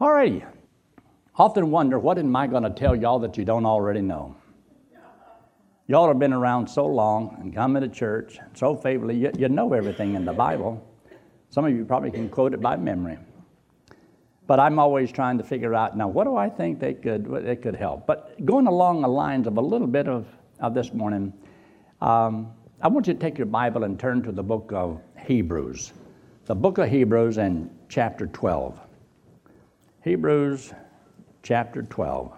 All righty. Often wonder, what am I going to tell y'all that you don't already know? Y'all have been around so long and coming to church so faithfully, you, you know everything in the Bible. Some of you probably can quote it by memory. But I'm always trying to figure out now what do I think they could they could help. But going along the lines of a little bit of, of this morning, um, I want you to take your Bible and turn to the book of Hebrews, the book of Hebrews and chapter 12. Hebrews chapter 12.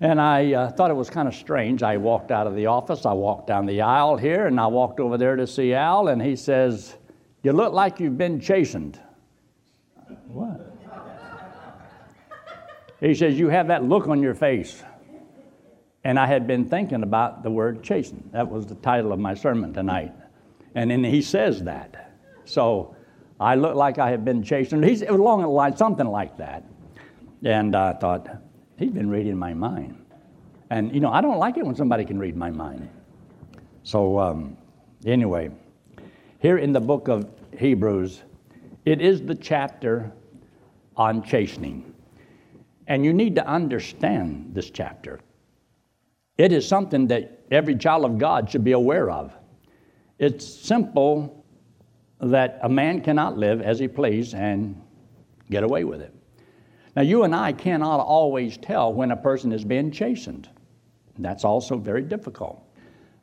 And I uh, thought it was kind of strange. I walked out of the office, I walked down the aisle here, and I walked over there to see Al, and he says, You look like you've been chastened. What? He says, You have that look on your face. And I had been thinking about the word chastened. That was the title of my sermon tonight. And then he says that. So I look like I have been chastened. He's, it was line, something like that. And I thought, he's been reading my mind. And, you know, I don't like it when somebody can read my mind. So, um, anyway, here in the book of Hebrews, it is the chapter on chastening. And you need to understand this chapter. It is something that every child of God should be aware of. It's simple that a man cannot live as he please and get away with it. Now, you and I cannot always tell when a person is being chastened. That's also very difficult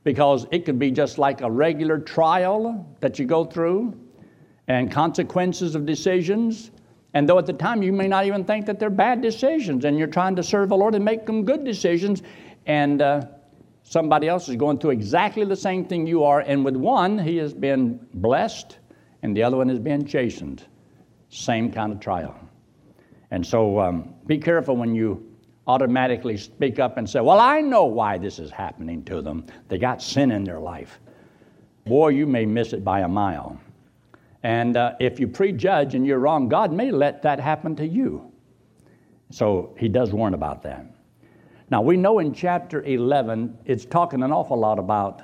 because it could be just like a regular trial that you go through and consequences of decisions. And though at the time you may not even think that they're bad decisions and you're trying to serve the Lord and make them good decisions, and uh, somebody else is going through exactly the same thing you are, and with one, he has been blessed, and the other one is being chastened. Same kind of trial. And so um, be careful when you automatically speak up and say, Well, I know why this is happening to them. They got sin in their life. Boy, you may miss it by a mile. And uh, if you prejudge and you're wrong, God may let that happen to you. So he does warn about that. Now, we know in chapter 11, it's talking an awful lot about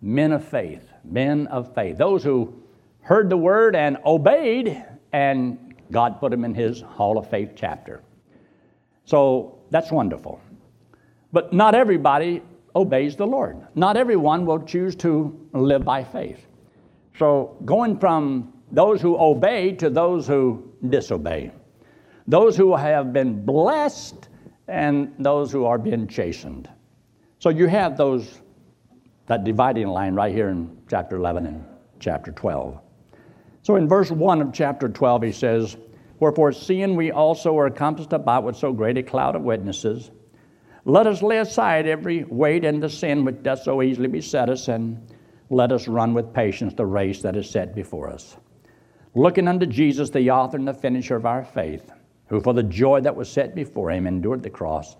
men of faith, men of faith, those who heard the word and obeyed, and God put them in his Hall of Faith chapter. So that's wonderful. But not everybody obeys the Lord. Not everyone will choose to live by faith. So going from those who obey to those who disobey, those who have been blessed and those who are being chastened. So you have those that dividing line right here in chapter 11 and chapter 12. So in verse 1 of chapter 12, he says, Wherefore, seeing we also are compassed about with so great a cloud of witnesses, let us lay aside every weight and the sin which doth so easily beset us, and let us run with patience the race that is set before us. Looking unto Jesus, the author and the finisher of our faith, who for the joy that was set before him endured the cross,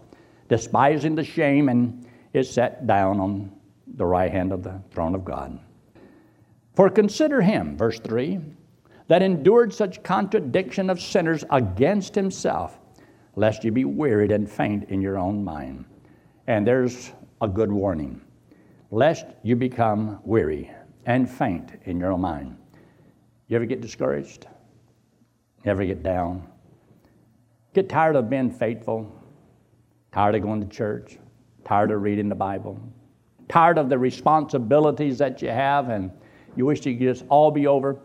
despising the shame, and is set down on the right hand of the throne of God. For consider him, verse 3, that endured such contradiction of sinners against himself, lest you be wearied and faint in your own mind. And there's a good warning lest you become weary and faint in your own mind. You ever get discouraged? You ever get down? Get tired of being faithful? Tired of going to church? Tired of reading the Bible? Tired of the responsibilities that you have and you wish it could just all be over?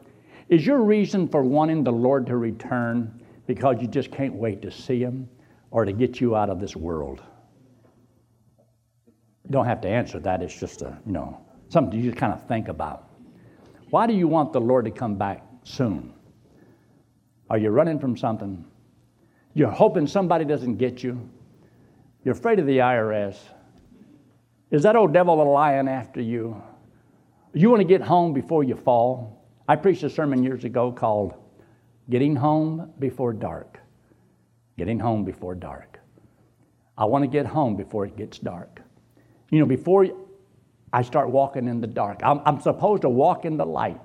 Is your reason for wanting the Lord to return because you just can't wait to see Him or to get you out of this world? You don't have to answer that. It's just a, you know, something you just kind of think about. Why do you want the Lord to come back soon? Are you running from something? You're hoping somebody doesn't get you? You're afraid of the IRS? Is that old devil a lying after you? You want to get home before you fall? I preached a sermon years ago called Getting Home Before Dark. Getting Home Before Dark. I want to get home before it gets dark. You know, before I start walking in the dark. I'm, I'm supposed to walk in the light.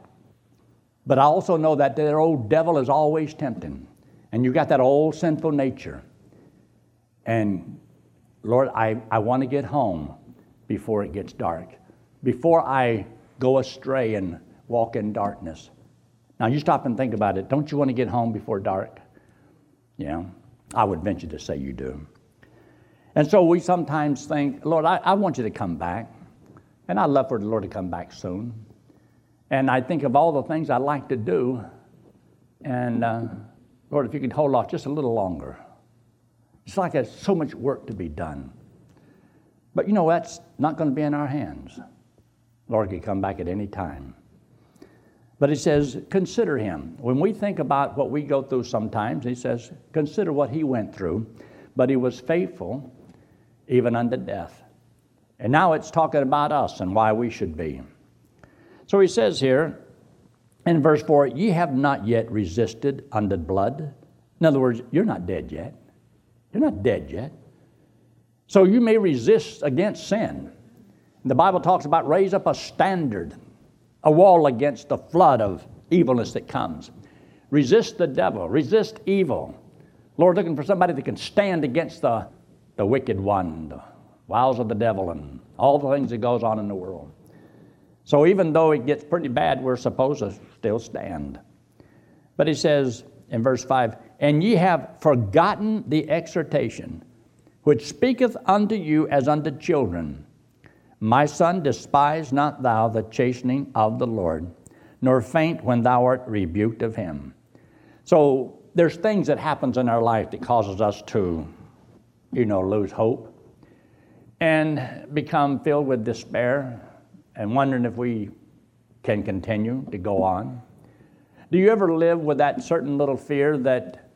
But I also know that that old devil is always tempting. And you got that old sinful nature. And Lord, I, I want to get home before it gets dark, before I go astray and walk in darkness. Now, you stop and think about it. Don't you want to get home before dark? Yeah, I would venture to say you do. And so we sometimes think, Lord, I, I want you to come back. And I'd love for the Lord to come back soon. And I think of all the things I'd like to do. And uh, Lord, if you could hold off just a little longer. It's like there's so much work to be done. But you know, that's not going to be in our hands. Lord could come back at any time. But he says, consider him. When we think about what we go through sometimes, he says, consider what he went through. But he was faithful even unto death. And now it's talking about us and why we should be. So he says here in verse 4 Ye have not yet resisted unto blood. In other words, you're not dead yet. You're not dead yet. So you may resist against sin. The Bible talks about raise up a standard, a wall against the flood of evilness that comes. Resist the devil, resist evil. Lord, looking for somebody that can stand against the, the wicked one, the wiles of the devil, and all the things that goes on in the world. So even though it gets pretty bad, we're supposed to still stand. But he says in verse 5 And ye have forgotten the exhortation which speaketh unto you as unto children. My son, despise not thou the chastening of the Lord, nor faint when thou art rebuked of him. So there's things that happens in our life that causes us to, you know, lose hope and become filled with despair and wondering if we can continue to go on. Do you ever live with that certain little fear that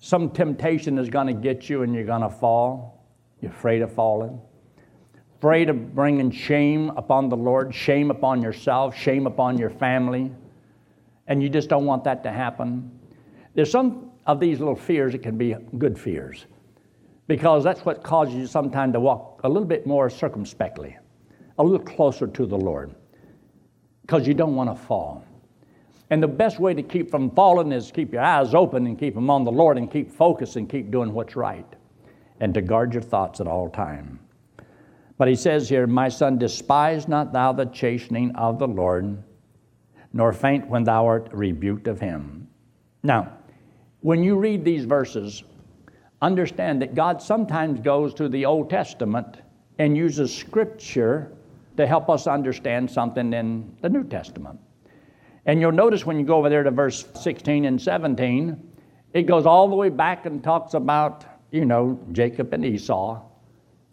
some temptation is going to get you and you're going to fall? You're afraid of falling? Afraid of bringing shame upon the Lord, shame upon yourself, shame upon your family, and you just don't want that to happen? There's some of these little fears that can be good fears because that's what causes you sometimes to walk a little bit more circumspectly, a little closer to the Lord, because you don't want to fall. And the best way to keep from falling is keep your eyes open and keep them on the Lord and keep focused and keep doing what's right and to guard your thoughts at all time. But he says here, My son, despise not thou the chastening of the Lord, nor faint when thou art rebuked of him. Now, when you read these verses, understand that God sometimes goes to the Old Testament and uses Scripture to help us understand something in the New Testament. And you'll notice when you go over there to verse 16 and 17, it goes all the way back and talks about, you know, Jacob and Esau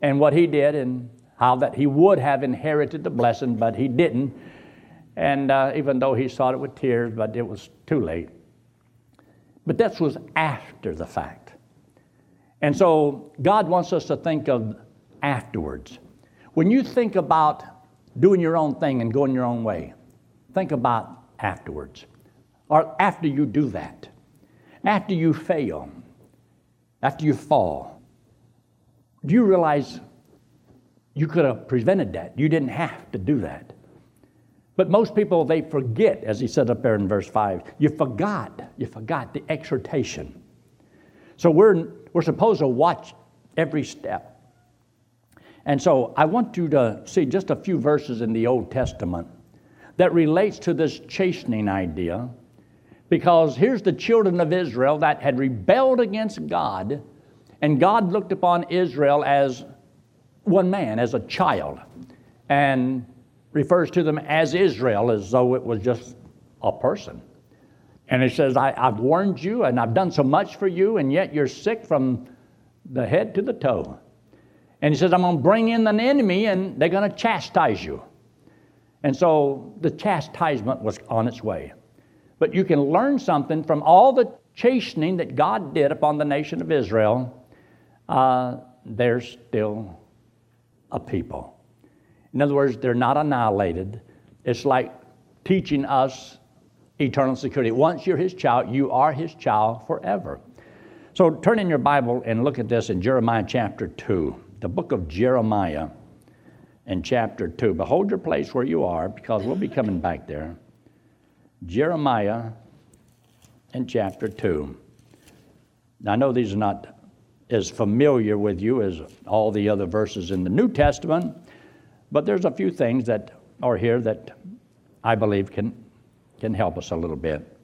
and what he did and how that he would have inherited the blessing, but he didn't. And uh, even though he sought it with tears, but it was too late. But that was after the fact. And so God wants us to think of afterwards. When you think about doing your own thing and going your own way, think about afterwards. Or after you do that, after you fail, after you fall, do you realize you could have prevented that? You didn't have to do that. But most people, they forget, as he said up there in verse 5, you forgot, you forgot the exhortation. So we're, we're supposed to watch every step. And so I want you to see just a few verses in the Old Testament that relates to this chastening idea because here's the children of Israel that had rebelled against God, and God looked upon Israel as one man, as a child, and refers to them as Israel as though it was just a person. And he says, I, have warned you and I've done so much for you, and yet you're sick from the head to the toe. And he says, I'm going to bring in an enemy and they're going to chastise you. And so the chastisement was on its way. But you can learn something from all the chastening that God did upon the nation of Israel. Uh, they're still a people. In other words, they're not annihilated. It's like teaching us eternal security. Once you're his child, you are his child forever. So turn in your Bible and look at this in Jeremiah chapter 2, the book of Jeremiah in chapter 2. But hold your place where you are because we'll be coming back there. Jeremiah and chapter 2. Now, I know these are not as familiar with you as all the other verses in the New Testament, but there's a few things that are here that I believe can, can help us a little bit.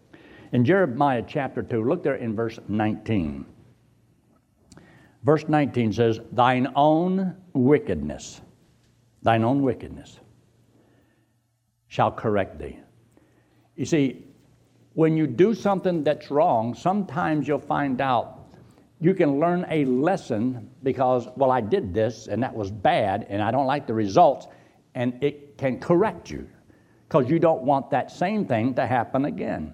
In Jeremiah chapter 2, look there in verse 19. Verse 19 says, Thine own wickedness, thine own wickedness shall correct thee. You see, when you do something that's wrong, sometimes you'll find out you can learn a lesson because, well, I did this and that was bad and I don't like the results, and it can correct you because you don't want that same thing to happen again.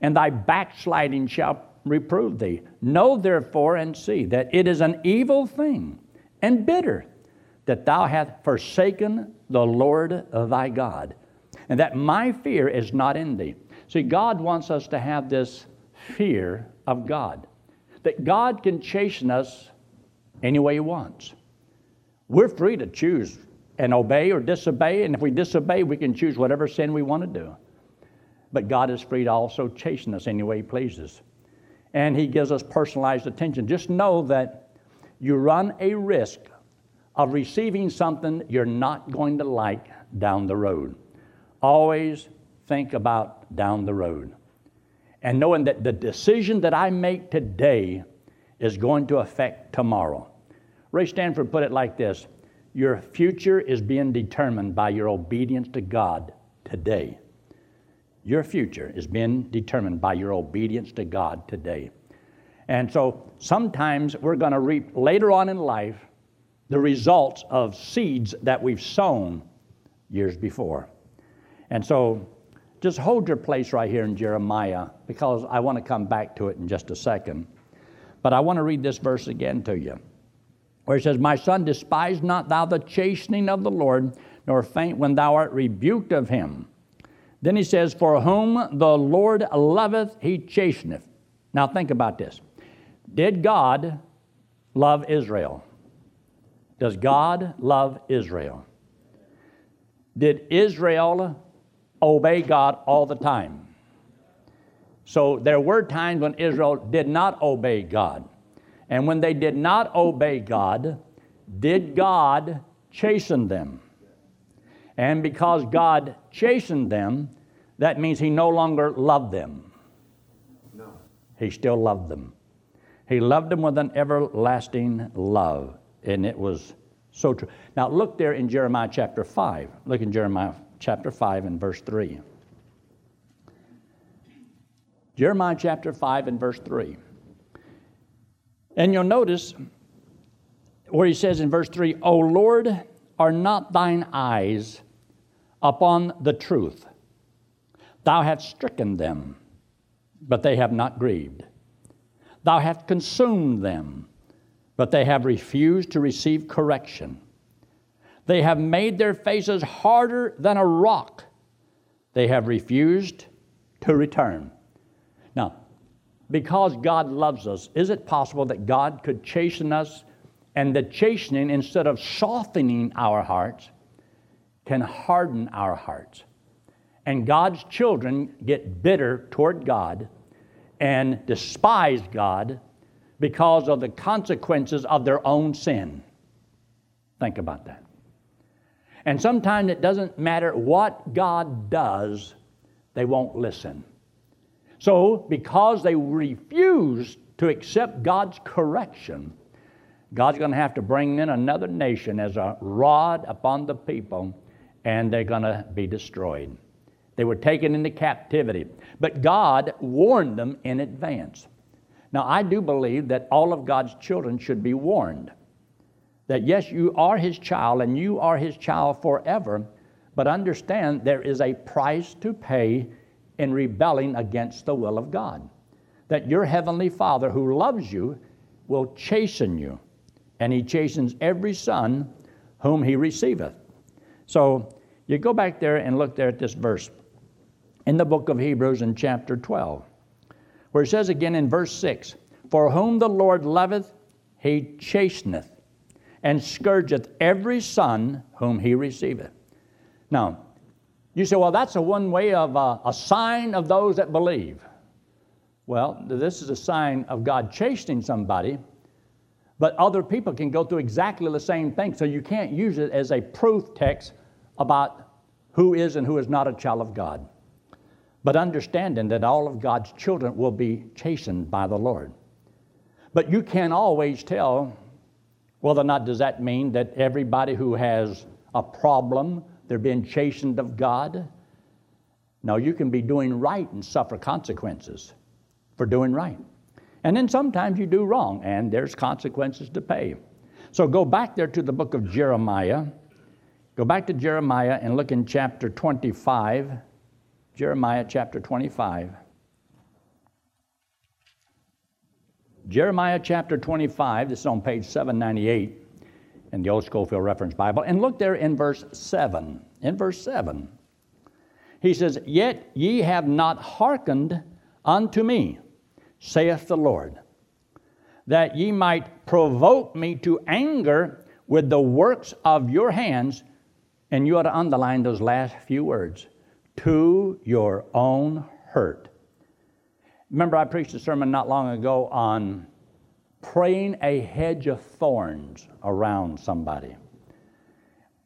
And thy backsliding shall reprove thee. Know therefore and see that it is an evil thing and bitter that thou hast forsaken the Lord thy God, and that my fear is not in thee. See, God wants us to have this fear of God, that God can chasten us any way He wants. We're free to choose and obey or disobey, and if we disobey, we can choose whatever sin we want to do. But God is free to also chasten us any way He pleases. And He gives us personalized attention. Just know that you run a risk of receiving something you're not going to like down the road. Always think about down the road. And knowing that the decision that I make today is going to affect tomorrow. Ray Stanford put it like this Your future is being determined by your obedience to God today. Your future is being determined by your obedience to God today. And so sometimes we're going to reap later on in life the results of seeds that we've sown years before. And so just hold your place right here in Jeremiah because I want to come back to it in just a second. But I want to read this verse again to you where it says, My son, despise not thou the chastening of the Lord, nor faint when thou art rebuked of him. Then he says, For whom the Lord loveth, he chasteneth. Now think about this. Did God love Israel? Does God love Israel? Did Israel obey God all the time. So there were times when Israel did not obey God. And when they did not obey God, did God chasten them? And because God chastened them, that means He no longer loved them. No. He still loved them. He loved them with an everlasting love. And it was so true. Now look there in Jeremiah chapter 5. Look in Jeremiah chapter 5 and verse 3. Jeremiah chapter 5 and verse 3. And you'll notice where he says in verse 3 O Lord, are not thine eyes upon the truth? Thou hast stricken them, but they have not grieved. Thou hast consumed them, but they have refused to receive correction. They have made their faces harder than a rock. They have refused to return. Now, because God loves us, is it possible that God could chasten us and the chastening, instead of softening our hearts, can harden our hearts? And God's children get bitter toward God and despise God because of the consequences of their own sin. Think about that. And sometimes it doesn't matter what God does, they won't listen. So, because they refuse to accept God's correction, God's going to have to bring in another nation as a rod upon the people, and they're going to be destroyed. They were taken into captivity. But God warned them in advance. Now, I do believe that all of God's children should be warned that yes, you are his child and you are his child forever, but understand there is a price to pay in rebelling against the will of God. That your heavenly Father who loves you will chasten you, and he chastens every son whom he receiveth. So you go back there and look there at this verse in the book of Hebrews in chapter 12, where it says again in verse 6 For whom the Lord loveth, he chasteneth and scourgeth every son whom he receiveth. Now, you say, well, that's a one way of uh, a sign of those that believe. Well, this is a sign of God chastening somebody, but other people can go through exactly the same thing, so you can't use it as a proof text about who is and who is not a child of God. but understanding that all of God's children will be chastened by the Lord. But you can't always tell whether or not does that mean that everybody who has a problem, they're being chastened of God. No, you can be doing right and suffer consequences for doing right. And then sometimes you do wrong, and there's consequences to pay. So go back there to the book of Jeremiah. Go back to Jeremiah and look in chapter 25. Jeremiah chapter 25. Jeremiah chapter 25, this is on page 798 in the Old Scofield Reference Bible. And look there in verse 7. In verse 7, he says, Yet ye have not hearkened unto me, saith the Lord, that ye might provoke me to anger with the works of your hands. And you ought to underline those last few words to your own hurt. Remember, I preached a sermon not long ago on praying a hedge of thorns around somebody.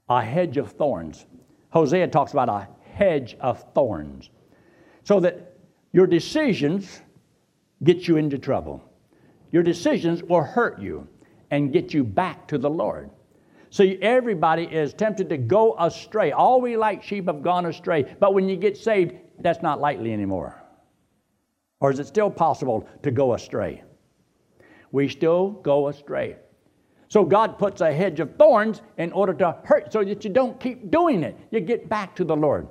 A hedge of thorns. Hosea talks about a hedge of thorns. So that your decisions get you into trouble. Your decisions will hurt you and get you back to the Lord. See, everybody is tempted to go astray. All we like sheep have gone astray. But when you get saved, that's not likely anymore. Or is it still possible to go astray? We still go astray. So God puts a hedge of thorns in order to hurt so that you don't keep doing it. You get back to the Lord.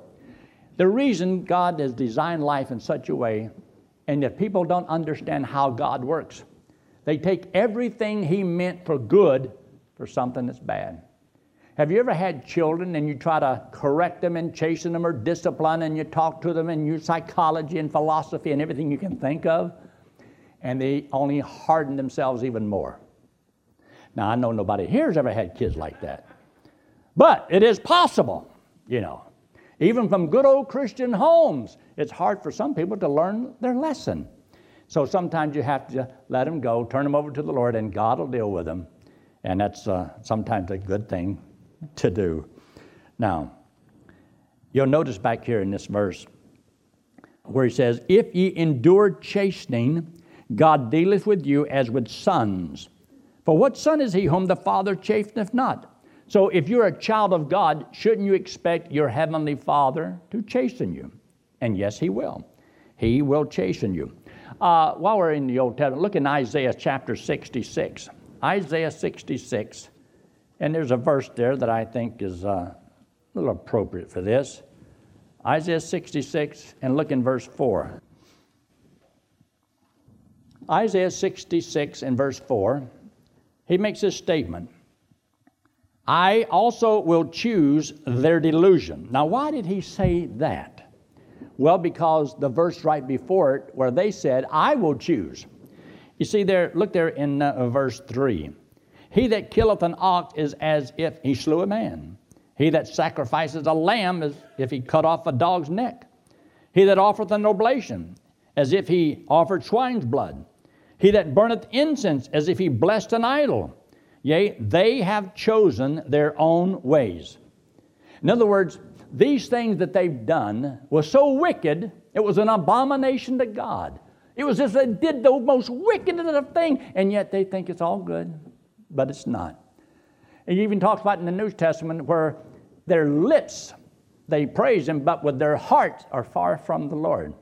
The reason God has designed life in such a way, and that people don't understand how God works, they take everything He meant for good for something that's bad. Have you ever had children and you try to correct them and chasten them or discipline and you talk to them and use psychology and philosophy and everything you can think of, and they only harden themselves even more? Now, I know nobody here's ever had kids like that, but it is possible, you know. Even from good old Christian homes, it's hard for some people to learn their lesson. So sometimes you have to let them go, turn them over to the Lord, and God will deal with them. And that's uh, sometimes a good thing to do. Now, you'll notice back here in this verse where he says, If ye endure chastening, God dealeth with you as with sons. For what son is he whom the Father chasteneth not? So if you're a child of God, shouldn't you expect your heavenly Father to chasten you? And yes, he will. He will chasten you. Uh, while we're in the Old Testament, look in Isaiah chapter 66. Isaiah 66 and there's a verse there that I think is uh, a little appropriate for this. Isaiah 66, and look in verse 4. Isaiah 66 and verse 4, he makes this statement I also will choose their delusion. Now, why did he say that? Well, because the verse right before it, where they said, I will choose. You see, there, look there in uh, verse 3. He that killeth an ox is as if he slew a man. He that sacrifices a lamb is if he cut off a dog's neck. He that offereth an oblation, as if he offered swine's blood. He that burneth incense, as if he blessed an idol. Yea, they have chosen their own ways. In other words, these things that they've done was so wicked, it was an abomination to God. It was as they did the most wicked of the thing, and yet they think it's all good but it's not. He even talks about in the New Testament where their lips they praise him, but with their hearts are far from the Lord.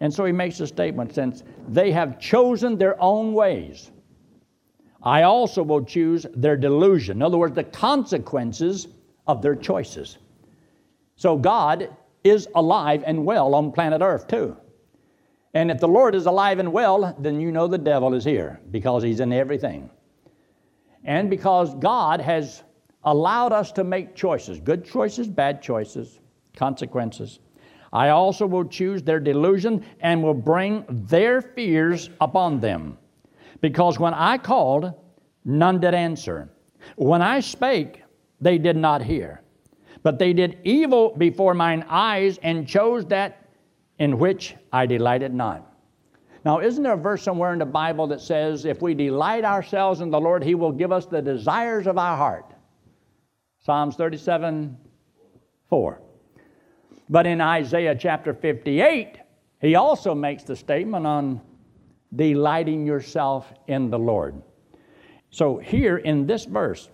And so he makes a statement since they have chosen their own ways, I also will choose their delusion. In other words, the consequences of their choices. So God is alive and well on planet Earth, too. And if the Lord is alive and well, then you know the devil is here because he's in everything and because God has allowed us to make choices good choices, bad choices, consequences. I also will choose their delusion and will bring their fears upon them. Because when I called, none did answer. When I spake, they did not hear. But they did evil before mine eyes and chose that in which I delighted not. Now, isn't there a verse somewhere in the Bible that says, if we delight ourselves in the Lord, He will give us the desires of our heart? Psalms 37 4. But in Isaiah chapter 58, he also makes the statement on delighting yourself in the Lord. So, here in this verse,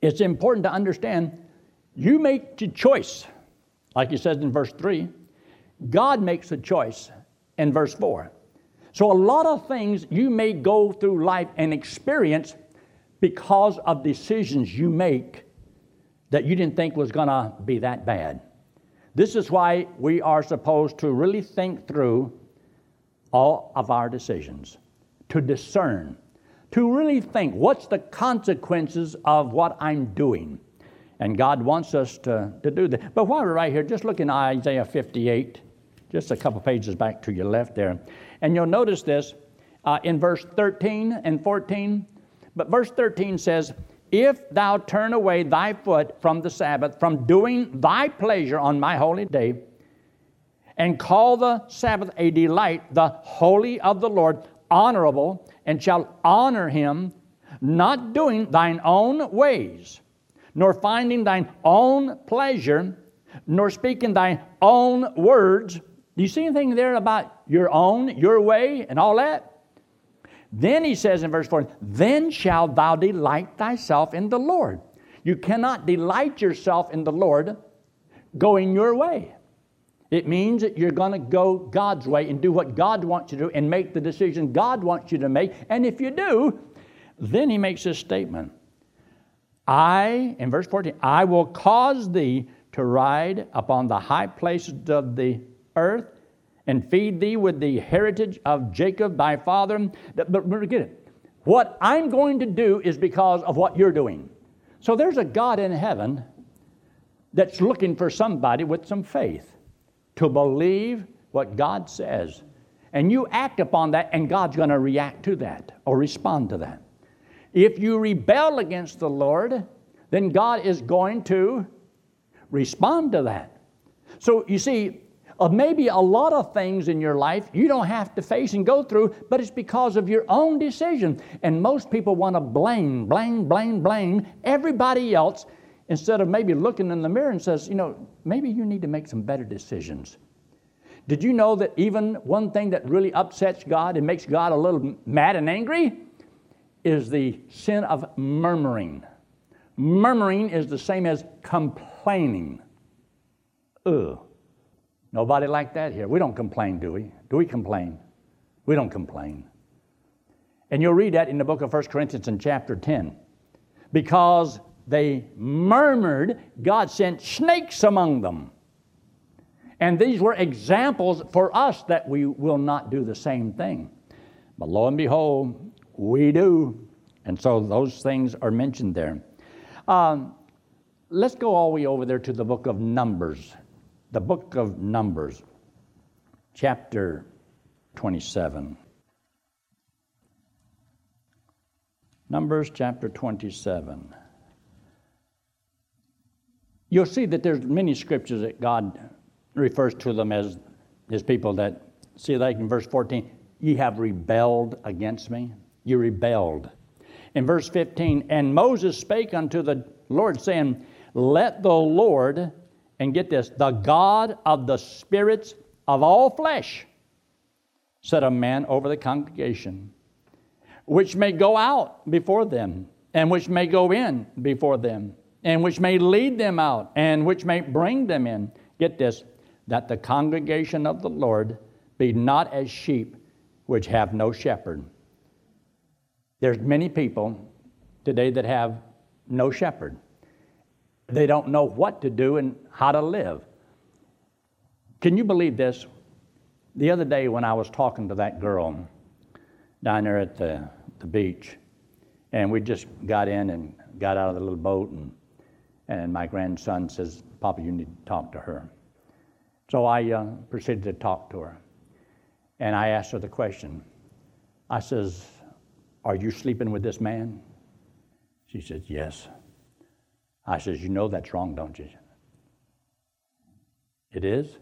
it's important to understand you make the choice, like he says in verse 3. God makes a choice in verse 4. So, a lot of things you may go through life and experience because of decisions you make that you didn't think was going to be that bad. This is why we are supposed to really think through all of our decisions, to discern, to really think what's the consequences of what I'm doing. And God wants us to, to do that. But while we're right here, just look in Isaiah 58, just a couple pages back to your left there. And you'll notice this uh, in verse 13 and 14. But verse 13 says, If thou turn away thy foot from the Sabbath, from doing thy pleasure on my holy day, and call the Sabbath a delight, the holy of the Lord, honorable, and shall honor him, not doing thine own ways, nor finding thine own pleasure, nor speaking thine own words, do you see anything there about your own, your way, and all that? Then he says in verse 4 Then shalt thou delight thyself in the Lord. You cannot delight yourself in the Lord going your way. It means that you're going to go God's way and do what God wants you to do and make the decision God wants you to make. And if you do, then he makes this statement I, in verse 14, I will cause thee to ride upon the high places of the earth and feed thee with the heritage of Jacob thy father. But get it. What I'm going to do is because of what you're doing. So there's a God in heaven that's looking for somebody with some faith to believe what God says. And you act upon that, and God's going to react to that or respond to that. If you rebel against the Lord, then God is going to respond to that. So you see, of maybe a lot of things in your life you don't have to face and go through, but it's because of your own decision. And most people want to blame, blame, blame, blame everybody else instead of maybe looking in the mirror and says, you know, maybe you need to make some better decisions. Did you know that even one thing that really upsets God and makes God a little mad and angry is the sin of murmuring? Murmuring is the same as complaining. Ugh. Nobody like that here. We don't complain, do we? Do we complain? We don't complain. And you'll read that in the book of 1 Corinthians in chapter 10. Because they murmured, God sent snakes among them. And these were examples for us that we will not do the same thing. But lo and behold, we do. And so those things are mentioned there. Um, let's go all the way over there to the book of Numbers the book of Numbers, chapter 27. Numbers chapter 27. You'll see that there's many scriptures that God refers to them as his people that see like in verse 14, ye have rebelled against me. You rebelled. In verse 15, and Moses spake unto the Lord, saying, Let the Lord and get this, the God of the spirits of all flesh set a man over the congregation, which may go out before them, and which may go in before them, and which may lead them out, and which may bring them in. Get this, that the congregation of the Lord be not as sheep which have no shepherd. There's many people today that have no shepherd. They don't know what to do and how to live. Can you believe this? The other day when I was talking to that girl down there at the, the beach, and we just got in and got out of the little boat, and, and my grandson says, Papa, you need to talk to her. So I uh, proceeded to talk to her. And I asked her the question. I says, Are you sleeping with this man? She says, Yes. I says, You know that's wrong, don't you? It is?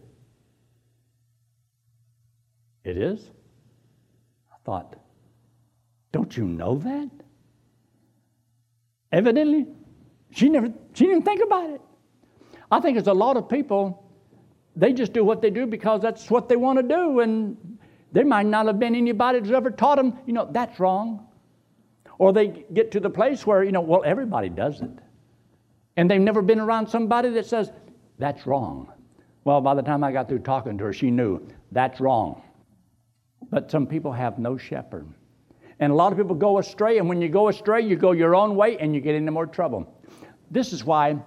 It is? I thought, Don't you know that? Evidently, she never she didn't think about it. I think there's a lot of people they just do what they do because that's what they want to do. And there might not have been anybody that's ever taught them, you know, that's wrong. Or they get to the place where, you know, well, everybody does it. And they've never been around somebody that says, that's wrong. Well, by the time I got through talking to her, she knew that's wrong. But some people have no shepherd. And a lot of people go astray, and when you go astray, you go your own way and you get into more trouble. This is why,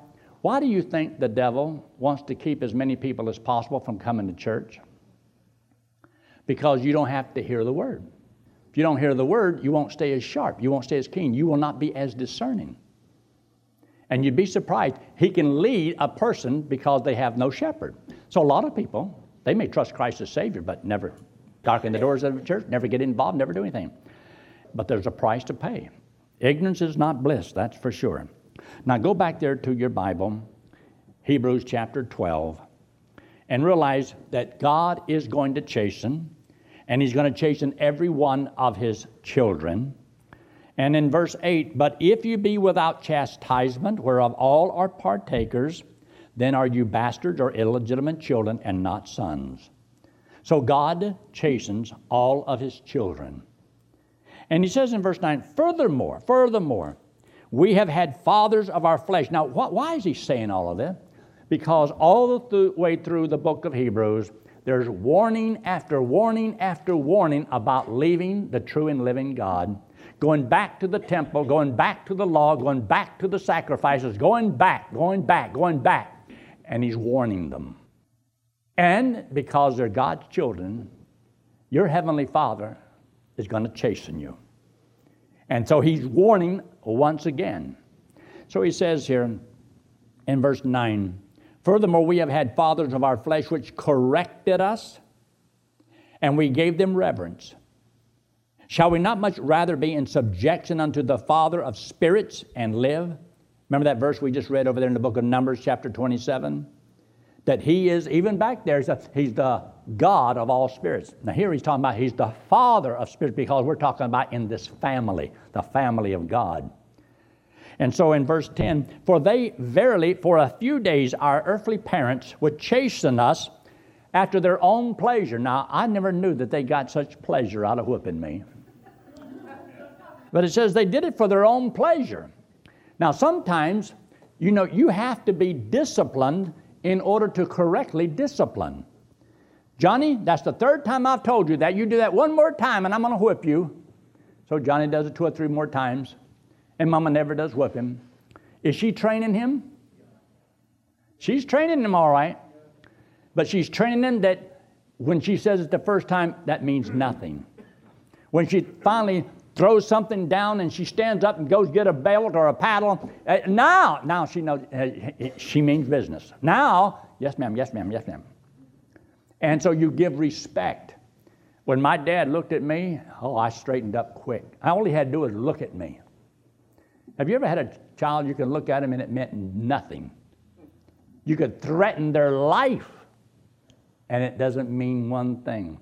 why do you think the devil wants to keep as many people as possible from coming to church? Because you don't have to hear the word. If you don't hear the word, you won't stay as sharp, you won't stay as keen, you will not be as discerning. And you'd be surprised, he can lead a person because they have no shepherd. So a lot of people, they may trust Christ as Savior, but never darken the doors of the church, never get involved, never do anything. But there's a price to pay. Ignorance is not bliss, that's for sure. Now go back there to your Bible, Hebrews chapter 12, and realize that God is going to chasten, and He's going to chasten every one of His children. And in verse 8, but if you be without chastisement, whereof all are partakers, then are you bastards or illegitimate children and not sons. So God chastens all of his children. And he says in verse 9, furthermore, furthermore, we have had fathers of our flesh. Now, wh- why is he saying all of this? Because all the th- way through the book of Hebrews, there's warning after warning after warning about leaving the true and living God going back to the temple, going back to the law, going back to the sacrifices, going back, going back, going back. And he's warning them. And because they're God's children, your heavenly Father is going to chasten you. And so he's warning once again. So he says here in verse 9 Furthermore, we have had fathers of our flesh which corrected us, and we gave them reverence. Shall we not much rather be in subjection unto the Father of spirits and live? Remember that verse we just read over there in the book of Numbers, chapter 27? That he is, even back there, he's the God of all spirits. Now, here he's talking about he's the Father of spirits because we're talking about in this family, the family of God. And so in verse 10, for they verily for a few days our earthly parents would chasten us after their own pleasure. Now, I never knew that they got such pleasure out of whipping me. But it says they did it for their own pleasure. Now, sometimes, you know, you have to be disciplined in order to correctly discipline. Johnny, that's the third time I've told you that. You do that one more time and I'm going to whip you. So Johnny does it two or three more times, and Mama never does whip him. Is she training him? She's training him all right, but she's training him that when she says it the first time, that means nothing. When she finally throws something down and she stands up and goes get a belt or a paddle. Uh, now, now she knows uh, she means business. Now, yes, ma'am, yes, ma'am, yes, ma'am. And so you give respect. When my dad looked at me, oh, I straightened up quick. All he had to do was look at me. Have you ever had a child you can look at him and it meant nothing? You could threaten their life and it doesn't mean one thing.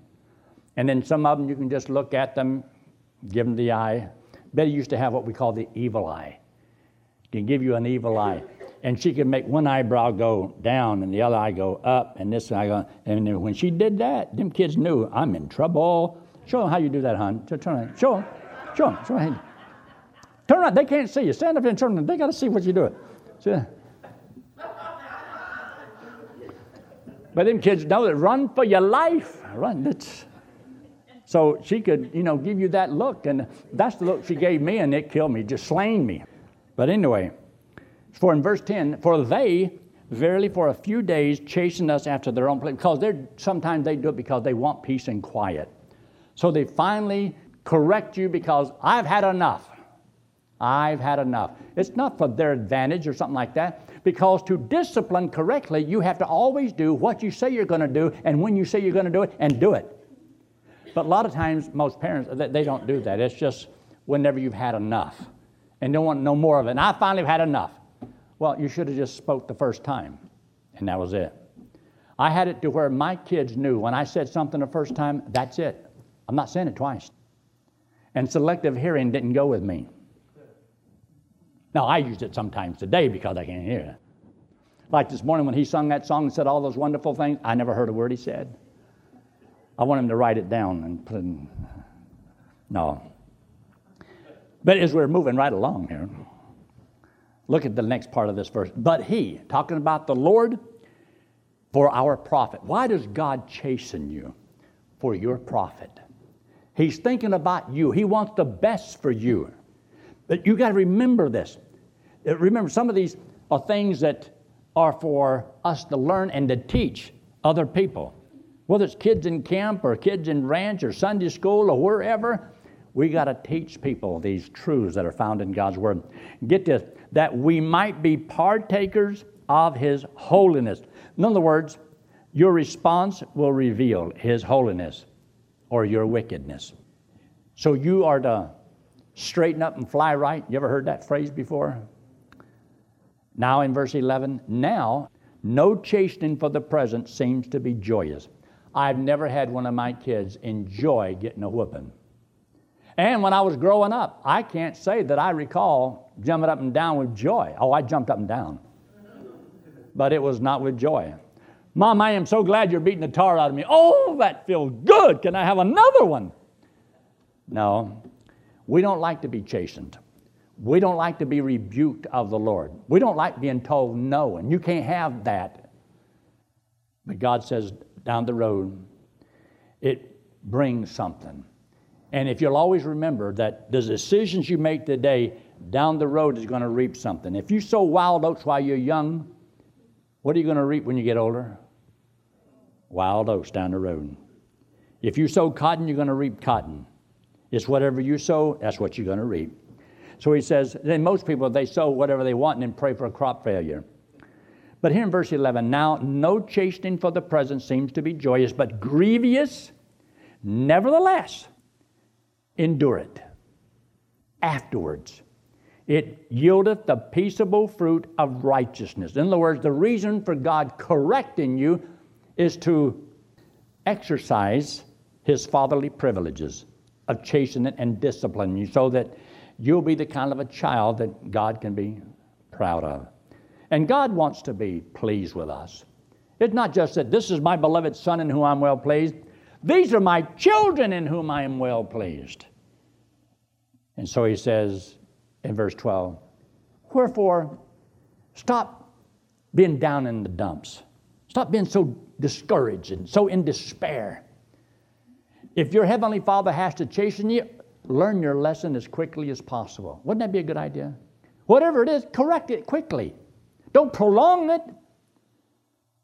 And then some of them you can just look at them give them the eye. Betty used to have what we call the evil eye. Can give you an evil eye. And she could make one eyebrow go down and the other eye go up and this eye go. And when she did that, them kids knew I'm in trouble. Show them how you do that, hon. Turn around. Show them. Show them. Show them. Turn around. They can't see you. Stand up and turn around. They got to see what you do. See? But them kids know that run for your life. Run. That's, so she could, you know, give you that look. And that's the look she gave me, and it killed me, just slain me. But anyway, for in verse 10, for they verily for a few days chasten us after their own place, because they're sometimes they do it because they want peace and quiet. So they finally correct you because I've had enough. I've had enough. It's not for their advantage or something like that, because to discipline correctly, you have to always do what you say you're going to do and when you say you're going to do it and do it. But a lot of times, most parents, they don't do that. It's just whenever you've had enough and don't want no more of it. And I finally had enough. Well, you should have just spoke the first time, and that was it. I had it to where my kids knew when I said something the first time, that's it. I'm not saying it twice. And selective hearing didn't go with me. Now, I use it sometimes today because I can't hear it. Like this morning when he sung that song and said all those wonderful things, I never heard a word he said. I want him to write it down and put in. No. But as we're moving right along here, look at the next part of this verse. But he, talking about the Lord, for our profit. Why does God chasten you? For your profit. He's thinking about you. He wants the best for you. But you got to remember this. Uh, remember, some of these are things that are for us to learn and to teach other people. Whether it's kids in camp or kids in ranch or Sunday school or wherever, we got to teach people these truths that are found in God's Word. Get this that we might be partakers of His holiness. In other words, your response will reveal His holiness or your wickedness. So you are to straighten up and fly right. You ever heard that phrase before? Now in verse 11, now no chastening for the present seems to be joyous. I've never had one of my kids enjoy getting a whooping. And when I was growing up, I can't say that I recall jumping up and down with joy. Oh, I jumped up and down. But it was not with joy. Mom, I am so glad you're beating the tar out of me. Oh, that feels good. Can I have another one? No, we don't like to be chastened. We don't like to be rebuked of the Lord. We don't like being told no, and you can't have that. But God says down the road, it brings something. And if you'll always remember that the decisions you make today down the road is going to reap something. If you sow wild oats while you're young, what are you going to reap when you get older? wild oats down the road. If you sow cotton, you're going to reap cotton. It's whatever you sow, that's what you're going to reap. So he says, then most people, they sow whatever they want and then pray for a crop failure. But here in verse 11, now no chastening for the present seems to be joyous, but grievous. Nevertheless, endure it. Afterwards, it yieldeth the peaceable fruit of righteousness. In other words, the reason for God correcting you is to exercise his fatherly privileges of chastening and disciplining you so that you'll be the kind of a child that God can be proud of. And God wants to be pleased with us. It's not just that this is my beloved Son in whom I'm well pleased, these are my children in whom I am well pleased. And so he says in verse 12, Wherefore, stop being down in the dumps. Stop being so discouraged and so in despair. If your Heavenly Father has to chasten you, learn your lesson as quickly as possible. Wouldn't that be a good idea? Whatever it is, correct it quickly. Don't prolong it.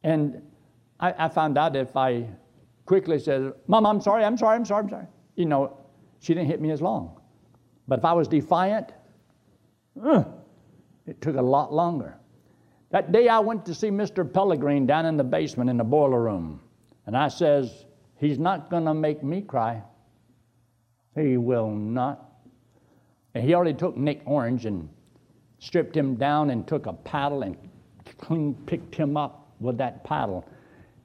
And I, I found out if I quickly said, Mom, I'm sorry, I'm sorry, I'm sorry, I'm sorry, you know, she didn't hit me as long. But if I was defiant, it took a lot longer. That day I went to see Mr. Pellegrin down in the basement in the boiler room. And I says, He's not going to make me cry. He will not. And he already took Nick Orange and stripped him down and took a paddle and clean picked him up with that paddle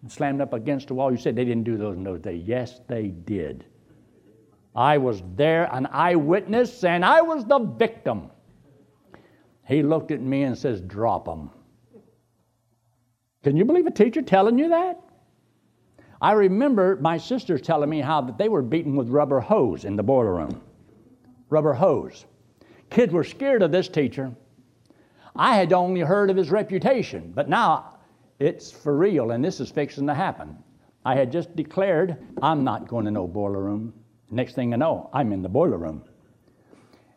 and slammed up against the wall. You said they didn't do those in those days. Yes, they did. I was there, an eyewitness, and I was the victim. He looked at me and says, Drop them. Can you believe a teacher telling you that? I remember my sisters telling me how that they were beaten with rubber hose in the boiler room. Rubber hose. Kids were scared of this teacher. I had only heard of his reputation, but now it's for real and this is fixing to happen. I had just declared, I'm not going to no boiler room. Next thing I know, I'm in the boiler room.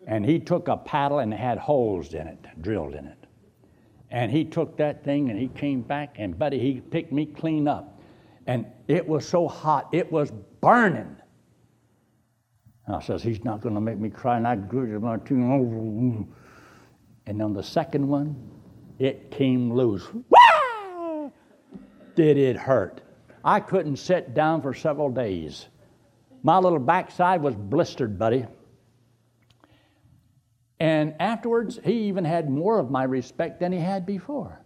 And he took a paddle and had holes in it, drilled in it. And he took that thing and he came back, and buddy, he picked me clean up. And it was so hot, it was burning. And I says, He's not going to make me cry. And I grew my tongue over. And on the second one, it came loose. Did it hurt? I couldn't sit down for several days. My little backside was blistered, buddy. And afterwards, he even had more of my respect than he had before.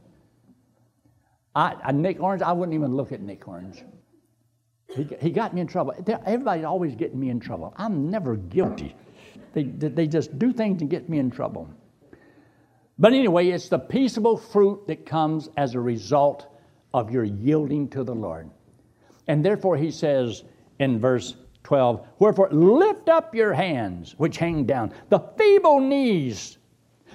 I, I, Nick Orange, I wouldn't even look at Nick Orange. He, he got me in trouble. Everybody's always getting me in trouble. I'm never guilty. They, they just do things and get me in trouble. But anyway, it's the peaceable fruit that comes as a result of your yielding to the Lord. And therefore, he says in verse 12, Wherefore, lift up your hands, which hang down, the feeble knees.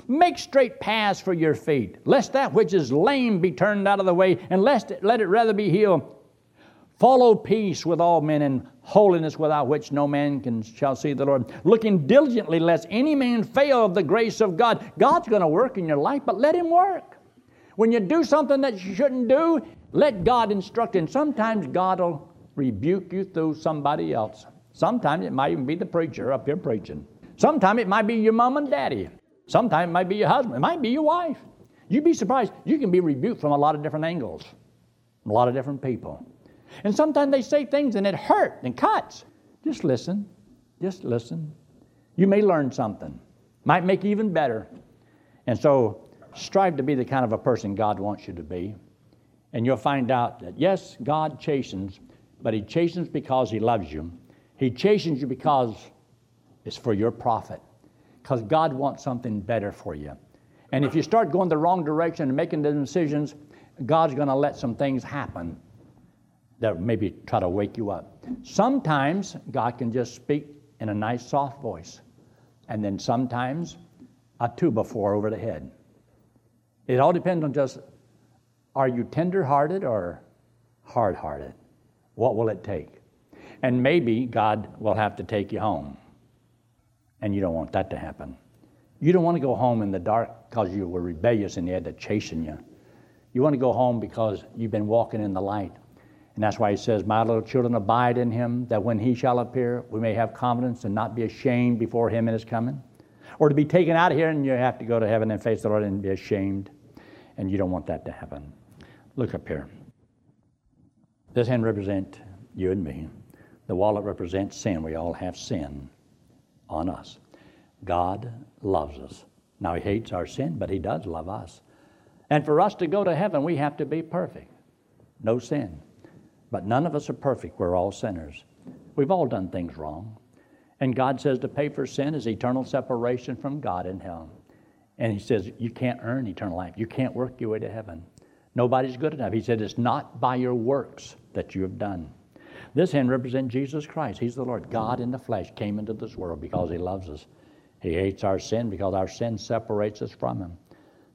Make straight paths for your feet, lest that which is lame be turned out of the way, and lest it, let it rather be healed. Follow peace with all men and holiness without which no man can, shall see the Lord. Looking diligently lest any man fail of the grace of God. God's going to work in your life, but let Him work. When you do something that you shouldn't do, let God instruct. And sometimes God will rebuke you through somebody else. Sometimes it might even be the preacher up here preaching. Sometimes it might be your mom and daddy. Sometimes it might be your husband. It might be your wife. You'd be surprised. You can be rebuked from a lot of different angles, a lot of different people. And sometimes they say things and it hurts and cuts. Just listen. Just listen. You may learn something. Might make you even better. And so strive to be the kind of a person God wants you to be. And you'll find out that yes, God chastens, but He chastens because He loves you. He chastens you because it's for your profit. Because God wants something better for you. And if you start going the wrong direction and making the decisions, God's going to let some things happen that maybe try to wake you up. Sometimes God can just speak in a nice, soft voice, and then sometimes a two before over the head. It all depends on just are you tender hearted or hard hearted? What will it take? And maybe God will have to take you home. And you don't want that to happen. You don't want to go home in the dark because you were rebellious and he had to chasten you. You want to go home because you've been walking in the light. And that's why he says, My little children, abide in him, that when he shall appear, we may have confidence and not be ashamed before him in his coming. Or to be taken out of here and you have to go to heaven and face the Lord and be ashamed. And you don't want that to happen. Look up here. This hand represents you and me. The wallet represents sin. We all have sin on us. God loves us. Now, He hates our sin, but He does love us. And for us to go to heaven, we have to be perfect. No sin. But none of us are perfect. We're all sinners. We've all done things wrong. And God says to pay for sin is eternal separation from God in hell. And He says you can't earn eternal life. You can't work your way to heaven. Nobody's good enough. He said it's not by your works that you have done. This hand represents Jesus Christ. He's the Lord. God in the flesh came into this world because He loves us. He hates our sin because our sin separates us from Him.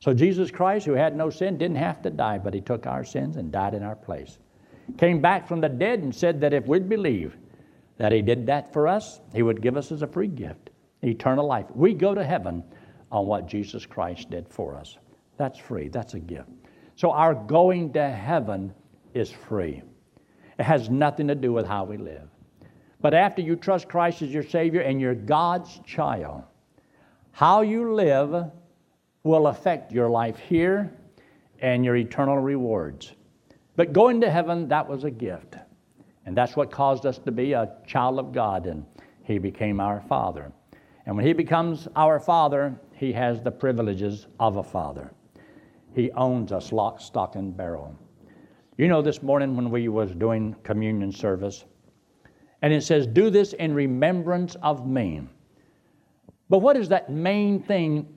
So Jesus Christ, who had no sin, didn't have to die, but He took our sins and died in our place came back from the dead and said that if we'd believe that He did that for us, He would give us as a free gift eternal life. We go to heaven on what Jesus Christ did for us. That's free, that's a gift. So our going to heaven is free. It has nothing to do with how we live. But after you trust Christ as your Savior and you're God's child, how you live will affect your life here and your eternal rewards. But going to heaven, that was a gift. And that's what caused us to be a child of God, and He became our Father. And when He becomes our Father, He has the privileges of a Father. He owns us lock, stock, and barrel. You know, this morning when we was doing communion service, and it says, "Do this in remembrance of me." But what is that main thing?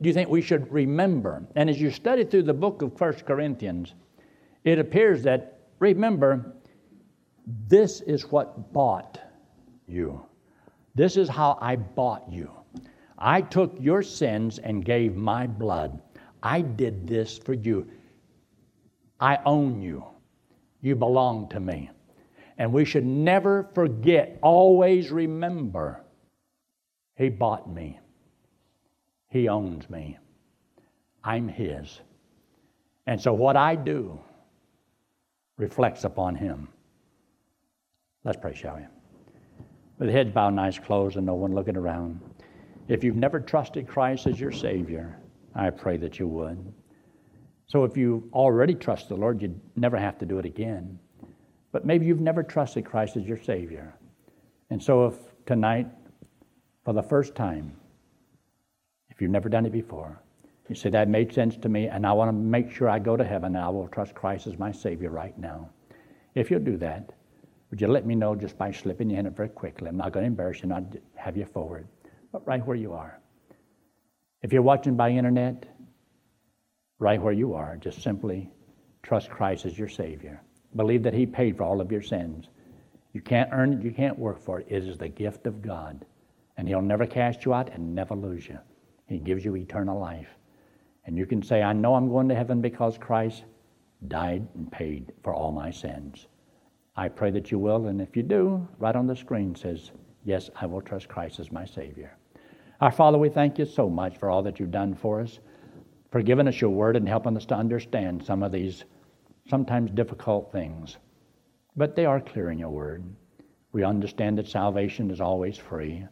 Do you think we should remember? And as you study through the book of First Corinthians, it appears that, remember, this is what bought you. This is how I bought you. I took your sins and gave my blood. I did this for you. I own you. You belong to me. And we should never forget, always remember, He bought me. He owns me. I'm His. And so, what I do, reflects upon him. Let's pray, shall we? With heads bowed eyes closed and no one looking around. If you've never trusted Christ as your Savior, I pray that you would. So if you already trust the Lord, you'd never have to do it again. But maybe you've never trusted Christ as your Savior. And so if tonight, for the first time, if you've never done it before, you say, That made sense to me, and I want to make sure I go to heaven, and I will trust Christ as my Savior right now. If you'll do that, would you let me know just by slipping your hand up very quickly? I'm not going to embarrass you, not have you forward, but right where you are. If you're watching by internet, right where you are, just simply trust Christ as your Savior. Believe that He paid for all of your sins. You can't earn it, you can't work for it. It is the gift of God. And He'll never cast you out and never lose you. He gives you eternal life. And you can say, I know I'm going to heaven because Christ died and paid for all my sins. I pray that you will, and if you do, right on the screen says, Yes, I will trust Christ as my Savior. Our Father, we thank you so much for all that you've done for us, for giving us your word and helping us to understand some of these sometimes difficult things. But they are clear in your word. We understand that salvation is always free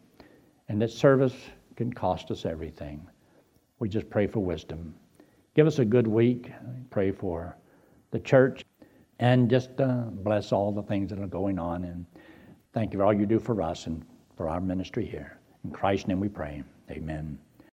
and that service can cost us everything. We just pray for wisdom. Give us a good week. Pray for the church and just uh, bless all the things that are going on. And thank you for all you do for us and for our ministry here. In Christ's name we pray. Amen.